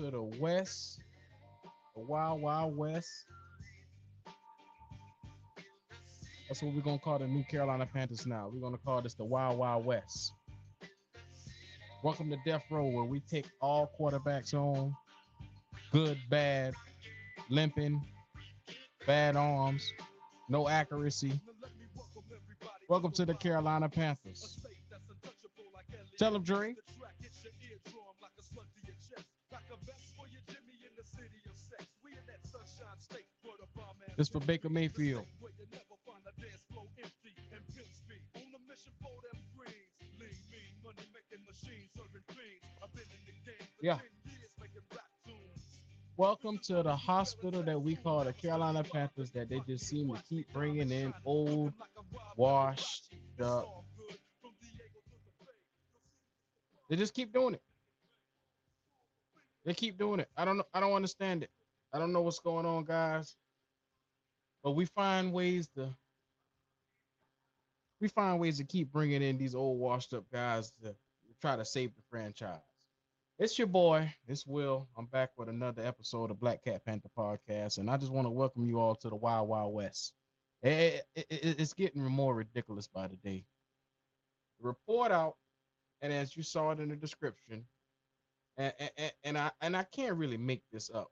To the West, the Wild Wild West. That's what we're gonna call the New Carolina Panthers now. We're gonna call this the Wild Wild West. Welcome to Death Row, where we take all quarterbacks on, good, bad, limping, bad arms, no accuracy. Welcome to the Carolina Panthers. Tell them, Dre. This for Baker Mayfield. Yeah. Welcome to the hospital that we call the Carolina Panthers that they just seem to keep bringing in old, washed up. They just keep doing it. They keep doing it. I don't know. I don't understand it. I don't know what's going on, guys. But we find ways to we find ways to keep bringing in these old washed up guys to try to save the franchise. It's your boy, it's Will. I'm back with another episode of Black Cat Panther Podcast, and I just want to welcome you all to the Wild Wild West. It, it, it, it's getting more ridiculous by the day. The report out, and as you saw it in the description, and, and, and I and I can't really make this up.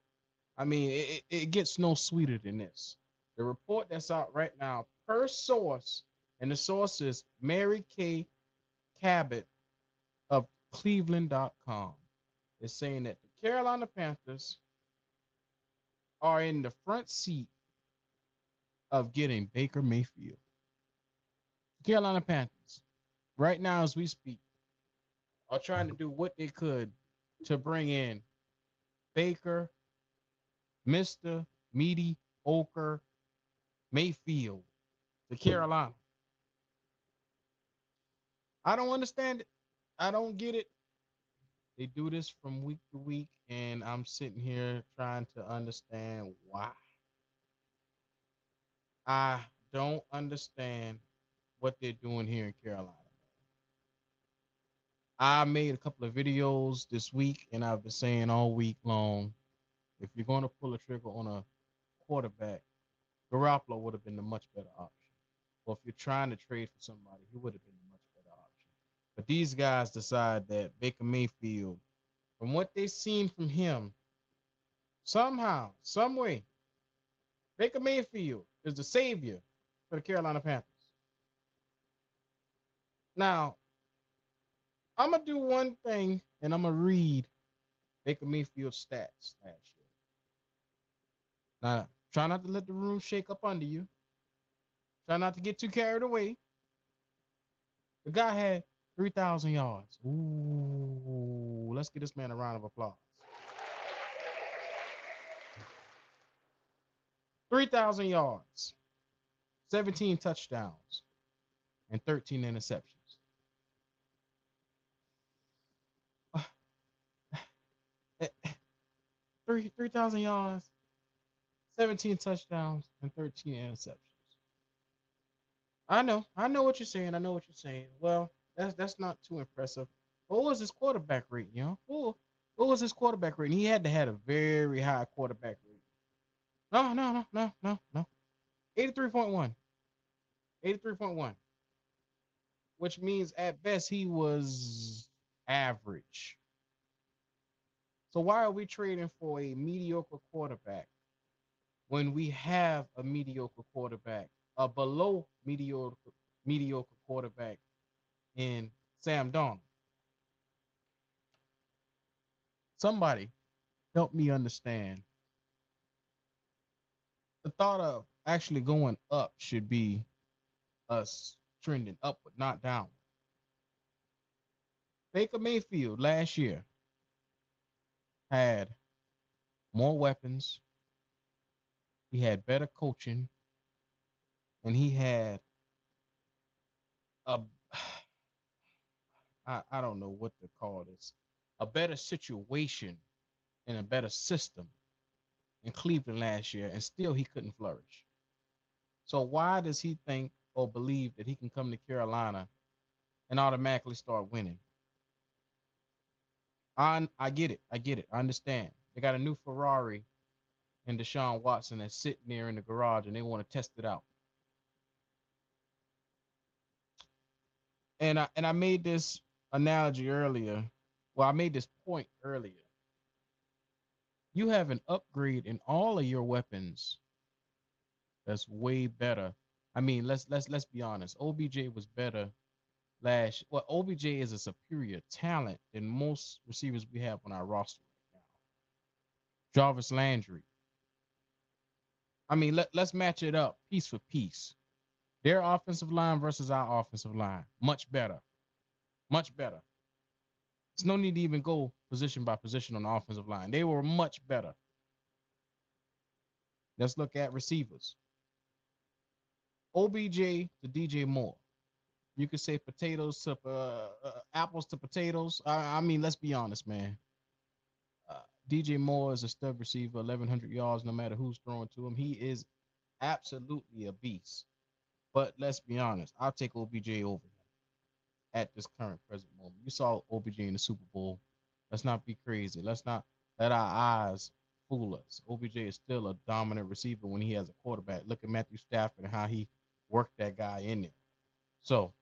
I mean, it, it gets no sweeter than this. The report that's out right now, per source, and the source is Mary Kay Cabot of Cleveland.com, is saying that the Carolina Panthers are in the front seat of getting Baker Mayfield. Carolina Panthers, right now as we speak, are trying to do what they could to bring in Baker, Mr. Meaty Oker Mayfield to Carolina. I don't understand it. I don't get it. They do this from week to week, and I'm sitting here trying to understand why. I don't understand what they're doing here in Carolina. I made a couple of videos this week, and I've been saying all week long if you're going to pull a trigger on a quarterback, Garoppolo would have been the much better option. Well, if you're trying to trade for somebody, he would have been the much better option. But these guys decide that Baker Mayfield, from what they've seen from him, somehow, some way, Baker Mayfield is the savior for the Carolina Panthers. Now, I'm gonna do one thing, and I'm gonna read Baker Mayfield's stats last year. Now, try not to let the room shake up under you. Try not to get too carried away. The guy had 3,000 yards. Ooh, let's give this man a round of applause. 3,000 yards, 17 touchdowns, and 13 interceptions. Three 3,000 yards, 17 touchdowns, and 13 interceptions. I know, I know what you're saying. I know what you're saying. Well, that's that's not too impressive. What was his quarterback rating, you know? What, what was his quarterback rating? He had to have a very high quarterback rating. No, no, no, no, no, no. 83.1. 83.1. Which means at best he was average. So why are we trading for a mediocre quarterback when we have a mediocre quarterback, a below mediocre mediocre quarterback in Sam Darnold? Somebody help me understand. The thought of actually going up should be us trending upward, not downward. Baker Mayfield last year had more weapons, he had better coaching, and he had a I, I don't know what to call this, a better situation and a better system in Cleveland last year, and still he couldn't flourish. So why does he think or believe that he can come to Carolina and automatically start winning? I I get it. I get it. I understand. They got a new Ferrari and Deshaun Watson that's sitting there in the garage and they want to test it out. And I and I made this analogy earlier. Well, I made this point earlier. You have an upgrade in all of your weapons that's way better. I mean, let's let's let's be honest. OBJ was better last. Well, OBJ is a superior talent than most receivers we have on our roster right now. Jarvis Landry. I mean, let, let's match it up piece for piece. Their offensive line versus our offensive line. Much better. Much better. There's no need to even go position by position on the offensive line. They were much better. Let's look at receivers. OBJ to DJ Moore. You could say potatoes to uh, uh, apples to potatoes. I, I, mean, let's be honest, man. DJ Moore is a stud receiver, 1,100 yards, no matter who's throwing to him. He is absolutely a beast. But let's be honest, I'll take OBJ over him at this current present moment. You saw OBJ in the Super Bowl. Let's not be crazy. Let's not let our eyes fool us. OBJ is still a dominant receiver when he has a quarterback. Look at Matthew Stafford and how he worked that guy in there. So,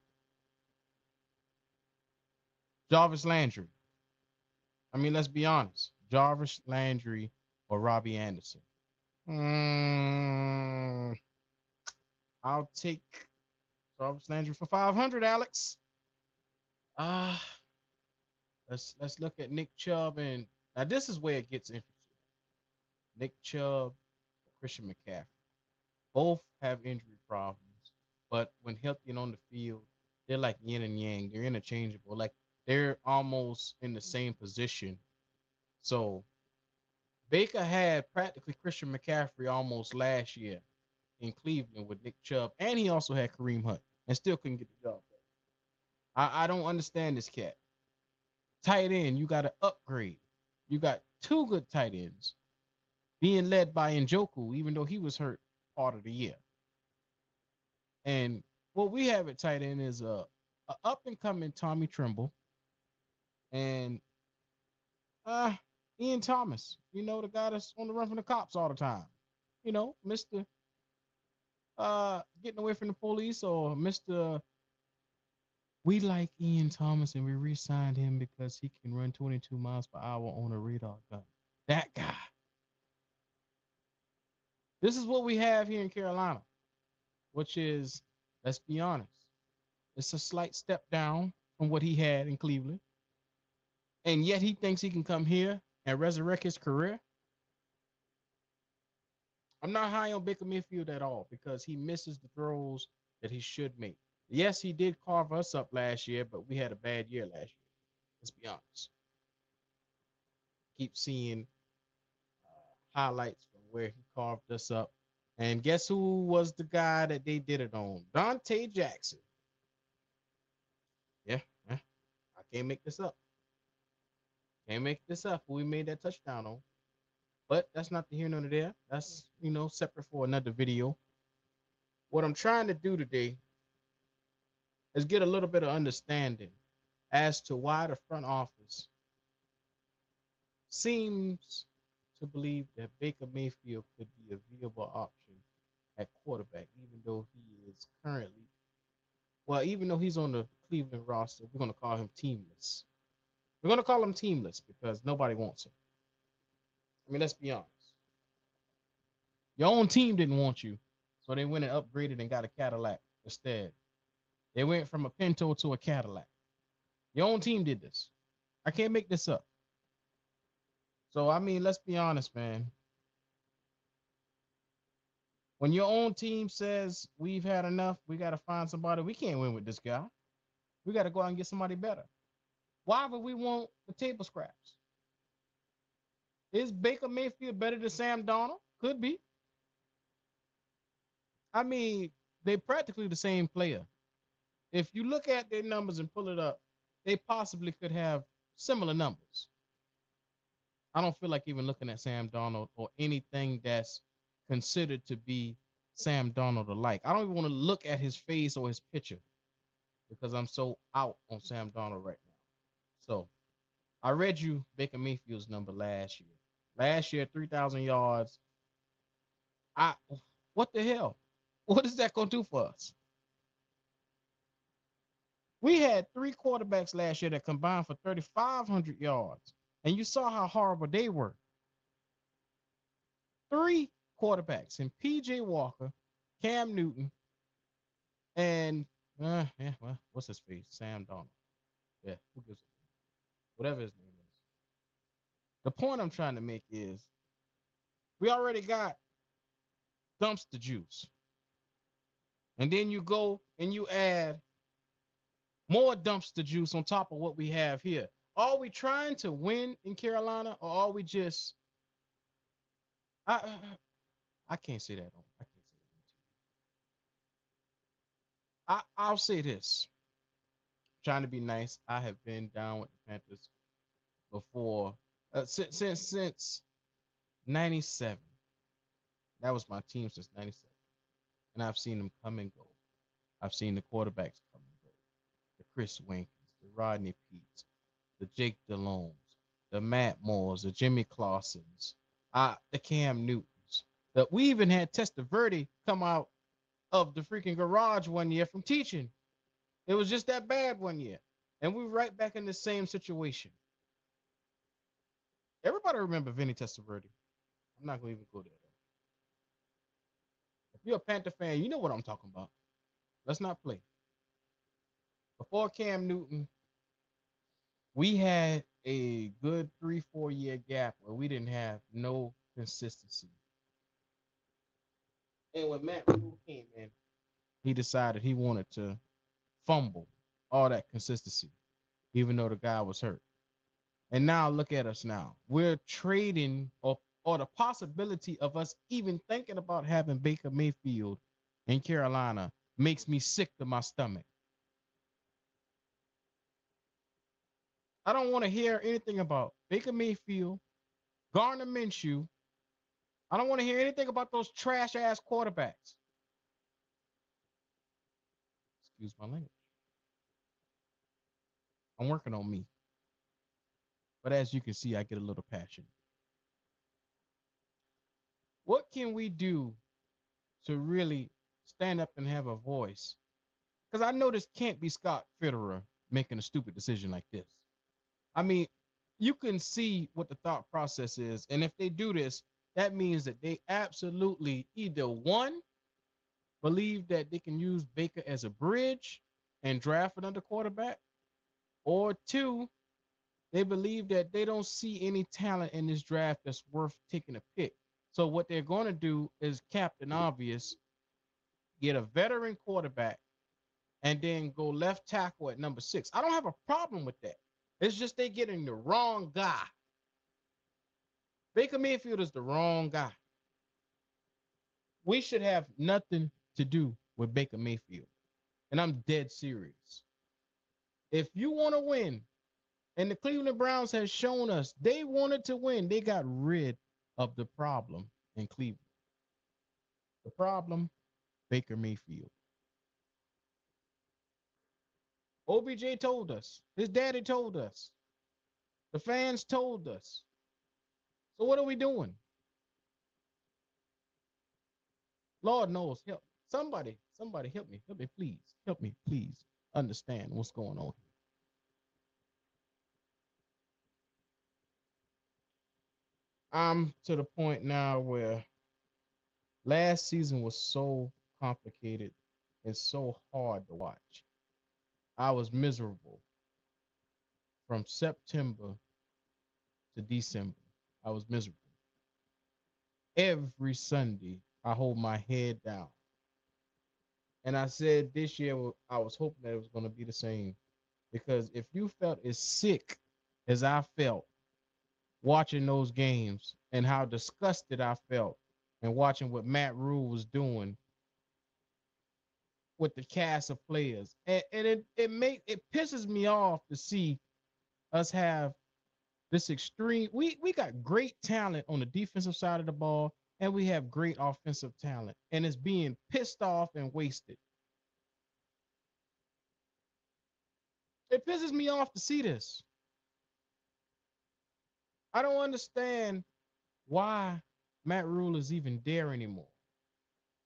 Jarvis Landry. I mean, let's be honest. Jarvis Landry or Robbie Anderson. Mm, I'll take Jarvis Landry for 500, Alex. Ah, uh, let's let's look at Nick Chubb and now this is where it gets interesting. Nick Chubb, Christian McCaffrey, both have injury problems, but when healthy and on the field, they're like yin and yang. They're interchangeable. Like they're almost in the same position. So Baker had practically Christian McCaffrey almost last year in Cleveland with Nick Chubb, and he also had Kareem Hunt, and still couldn't get the job. I, I don't understand this cat. Tight end, you got to upgrade. You got two good tight ends being led by Njoku, even though he was hurt part of the year. And what we have at tight end is a, a up and coming Tommy Tremble and uh Ian Thomas, you know, the guy that's on the run from the cops all the time. You know, Mr. Uh getting away from the police or Mr we like Ian Thomas and we re-signed him because he can run 22 miles per hour on a radar gun. That guy. This is what we have here in Carolina, which is, let's be honest, it's a slight step down from what he had in Cleveland. And yet he thinks he can come here and resurrect his career. I'm not high on Baker Mayfield at all because he misses the throws that he should make. Yes, he did carve us up last year, but we had a bad year last year. Let's be honest. Keep seeing uh, highlights from where he carved us up. And guess who was the guy that they did it on? Donte Jackson. Yeah, yeah. I can't make this up. Can't make this up. We made that touchdown on. But that's not the here nor there. That's you know separate for another video. What I'm trying to do today is get a little bit of understanding as to why the front office seems to believe that Baker Mayfield could be a viable option at quarterback, even though he is currently, well, even though he's on the Cleveland roster, we're going to call him teamless. We're going to call him teamless because nobody wants him. I mean, let's be honest. Your own team didn't want you, so they went and upgraded and got a Cadillac instead. They went from a Pinto to a Cadillac. Your own team did this. I can't make this up. So I mean, let's be honest, man. When your own team says we've had enough, we got to find somebody. We can't win with this guy. We got to go out and get somebody better. Why would we want the table scraps? Is Baker Mayfield better than Sam Darnold? Could be. I mean, they're practically the same player. If you look at their numbers and pull it up, they possibly could have similar numbers. I don't feel like even looking at Sam Darnold or anything that's considered to be Sam Darnold alike. I don't even want to look at his face or his picture because I'm so out on Sam Darnold right now. So I read you Baker Mayfield's number last year. Last year, 3,000 yards. I what the hell? What is that going to do for us? We had three quarterbacks last year that combined for 3,500 yards, and you saw how horrible they were. Three quarterbacks in PJ Walker, Cam Newton, and uh, yeah, well, what's his face? Sam Darnold. Yeah, who gives a whatever his name is. The point I'm trying to make is we already got dumpster juice. And then you go and you add more dumpster juice on top of what we have here. Are we trying to win in Carolina or are we just I I can't say that I can't say that. I I'll say this. Trying to be nice. I have been down with the Panthers before uh, since since since 97. That was my team since 97. And I've seen them come and go. I've seen the quarterbacks come and go. The Chris Weinkes, the Rodney Peetes, the Jake Delhommes, the Matt Moores, the Jimmy Clausens, uh, the Cam Newtons. That we even had Testaverde come out of the freaking garage one year from teaching. It was just that bad one year. And we are right back in the same situation. Everybody remember Vinny Testaverde. I'm not gonna even go there. If you're a Panther fan, you know what I'm talking about. Let's not play. Before Cam Newton, we had a good three, four year gap where we didn't have no consistency. And when Matt Rhule came in, he decided he wanted to fumble all that consistency, even though the guy was hurt. And now look at us now. We're trading or or the possibility of us even thinking about having Baker Mayfield in Carolina makes me sick to my stomach. I don't want to hear anything about Baker Mayfield, Gardner Minshew. I don't want to hear anything about those trash ass quarterbacks. Excuse my language. I'm working on me. But as you can see, I get a little passionate. What can we do to really stand up and have a voice? Because I know this can't be Scott Fitterer making a stupid decision like this. I mean, you can see what the thought process is. And if they do this, that means that they absolutely either one, believe that they can use Baker as a bridge and draft another quarterback, or two, they believe that they don't see any talent in this draft that's worth taking a pick. So what they're going to do is Captain Obvious, get a veteran quarterback, and then go left tackle at number six. I don't have a problem with that. It's just they're getting the wrong guy. Baker Mayfield is the wrong guy. We should have nothing to do with Baker Mayfield. And I'm dead serious. If you want to win, and the Cleveland Browns has shown us they wanted to win. They got rid of the problem in Cleveland. The problem, Baker Mayfield. OBJ told us. His daddy told us. The fans told us. So what are we doing? Lord knows, help somebody, somebody help me, help me, please, help me, please understand what's going on. I'm to the point now where last season was so complicated and so hard to watch. I was miserable from September to December. I was miserable. Every Sunday, I hold my head down. And I said this year, I was hoping that it was going to be the same. Because if you felt as sick as I felt watching those games and how disgusted I felt and watching what Matt Rhule was doing with the cast of players. And, and it it make it pisses me off to see us have this extreme we we got great talent on the defensive side of the ball and we have great offensive talent and it's being pissed off and wasted. It pisses me off to see this. I don't understand why Matt Rhule is even there anymore.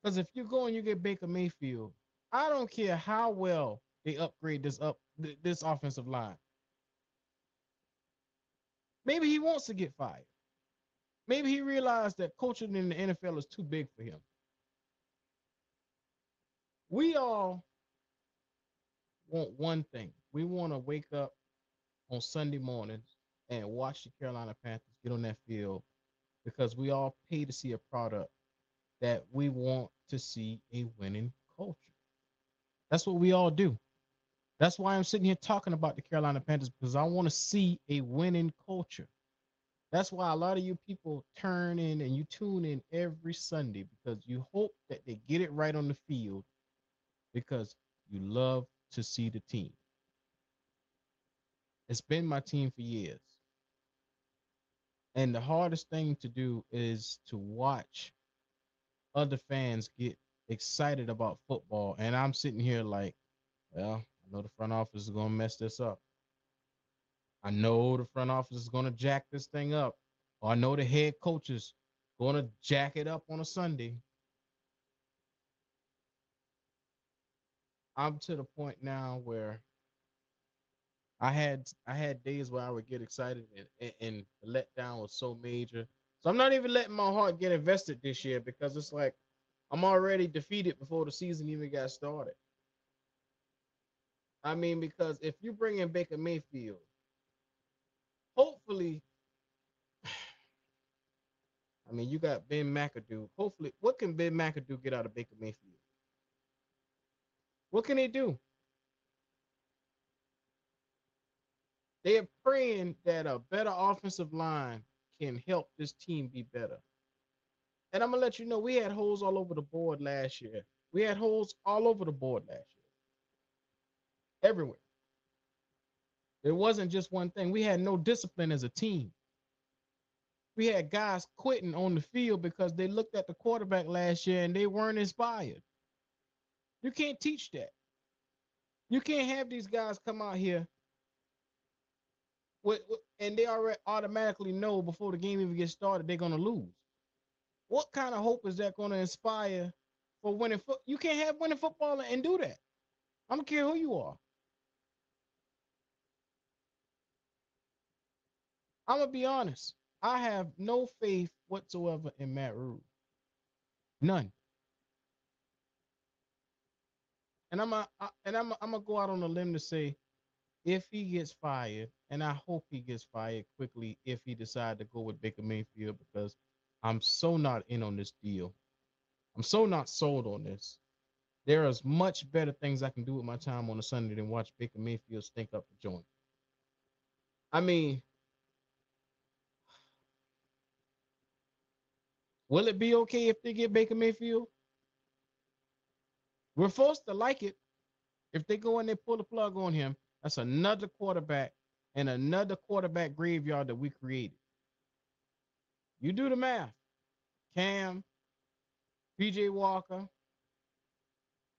Because if you go and you get Baker Mayfield, I don't care how well they upgrade this up this offensive line. Maybe he wants to get fired. Maybe he realized that coaching in the NFL is too big for him. We all want one thing. We want to wake up on Sunday mornings and watch the Carolina Panthers get on that field because we all pay to see a product that we want to see a winning culture. That's what we all do. That's why I'm sitting here talking about the Carolina Panthers because I want to see a winning culture. That's why a lot of you people turn in and you tune in every Sunday because you hope that they get it right on the field because you love to see the team. It's been my team for years. And the hardest thing to do is to watch other fans get excited about football. And I'm sitting here like, well, I know the front office is going to mess this up. I know the front office is going to jack this thing up. Or I know the head coach is going to jack it up on a Sunday. I'm to the point now where I had I had days where I would get excited and, and, and the letdown was so major. So I'm not even letting my heart get invested this year because it's like I'm already defeated before the season even got started. I mean, because if you bring in Baker Mayfield, hopefully, I mean, you got Ben McAdoo. Hopefully, what can Ben McAdoo get out of Baker Mayfield? What can he do? They're praying that a better offensive line can help this team be better. And I'm gonna let you know we had holes all over the board last year. We had holes all over the board last year. Everywhere. It wasn't just one thing. We had no discipline as a team. We had guys quitting on the field because they looked at the quarterback last year and they weren't inspired. You can't teach that. You can't have these guys come out here with, with, and they already automatically know before the game even gets started they're going to lose. What kind of hope is that going to inspire for winning? Fo- you can't have winning football and do that. I don't care who you are. I'm gonna be honest. I have no faith whatsoever in Matt Rhule. None. And I'm a, I, and I'm a, I'm gonna go out on a limb to say, if he gets fired, and I hope he gets fired quickly, if he decide to go with Baker Mayfield, because I'm so not in on this deal. I'm so not sold on this. There is much better things I can do with my time on a Sunday than watch Baker Mayfield stink up the joint. I mean, will it be okay if they get Baker Mayfield? We're forced to like it. If they go and they pull the plug on him, that's another quarterback and another quarterback graveyard that we created. You do the math. Cam, PJ Walker,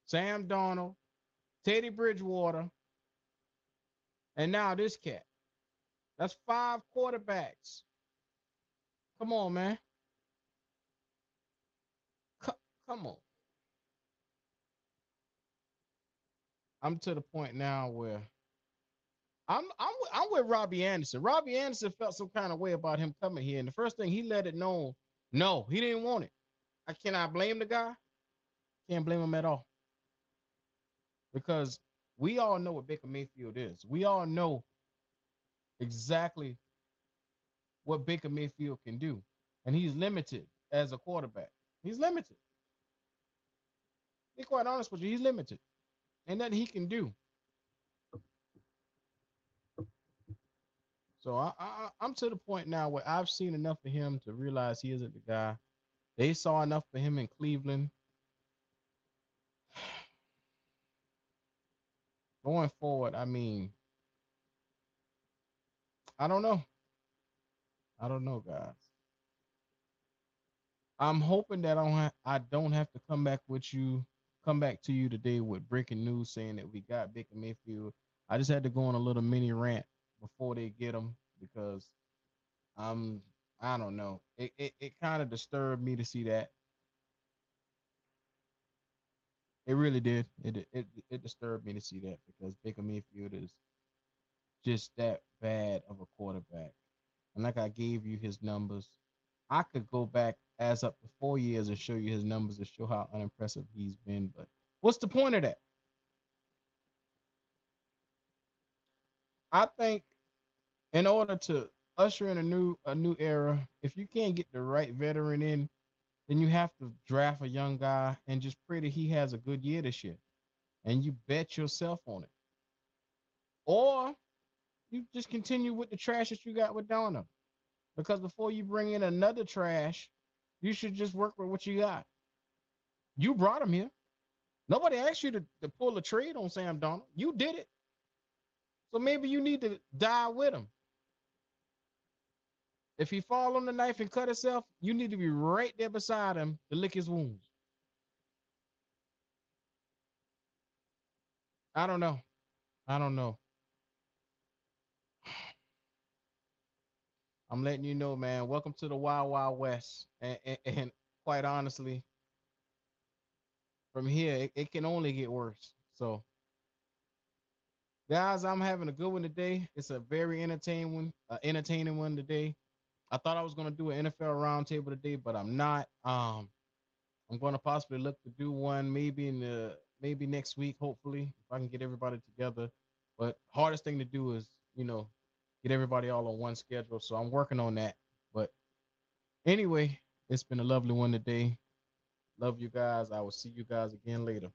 Sam Darnold, Teddy Bridgewater, and now this cat. That's five quarterbacks. Come on, man. Come on. I'm to the point now where I'm I'm I'm with Robbie Anderson. Robbie Anderson felt some kind of way about him coming here, and the first thing he let it know, no, he didn't want it. I cannot blame the guy. Can't blame him at all. Because we all know what Baker Mayfield is. We all know exactly what Baker Mayfield can do. And he's limited as a quarterback. He's limited. Be quite honest with you, he's limited. And nothing he can do. So I, I I'm to the point now where I've seen enough of him to realize he isn't the guy. They saw enough for him in Cleveland. Going forward, I mean, I don't know. I don't know, guys. I'm hoping that I don't have, I don't have to come back with you, come back to you today with breaking news saying that we got Baker Mayfield. I just had to go on a little mini rant before they get him because I'm I don't know. It it, it kind of disturbed me to see that. It really did. It it it disturbed me to see that because Baker Mayfield is just that bad of a quarterback. And like I gave you his numbers, I could go back as up to four years and show you his numbers to show how unimpressive he's been. But what's the point of that? I think in order to usher in a new a new era, if you can't get the right veteran in, then you have to draft a young guy and just pray that he has a good year this year. And you bet yourself on it. Or you just continue with the trash that you got with Darnold. Because before you bring in another trash, you should just work with what you got. You brought him here. Nobody asked you to, to pull a trade on Sam Darnold. You did it. So maybe you need to die with him. If he fall on the knife and cut himself, you need to be right there beside him to lick his wounds. I don't know. I don't know. I'm letting you know, man. Welcome to the Wild Wild West. And, and, and quite honestly, from here, it, it, can only get worse. So, guys, I'm having a good one today. It's a very entertaining one, uh, entertaining one today. I thought I was gonna do an NFL roundtable today, but I'm not. Um, I'm gonna possibly look to do one maybe in the maybe next week, hopefully, if I can get everybody together. But hardest thing to do is, you know, get everybody all on one schedule. So I'm working on that. But anyway, it's been a lovely one today. Love you guys. I will see you guys again later.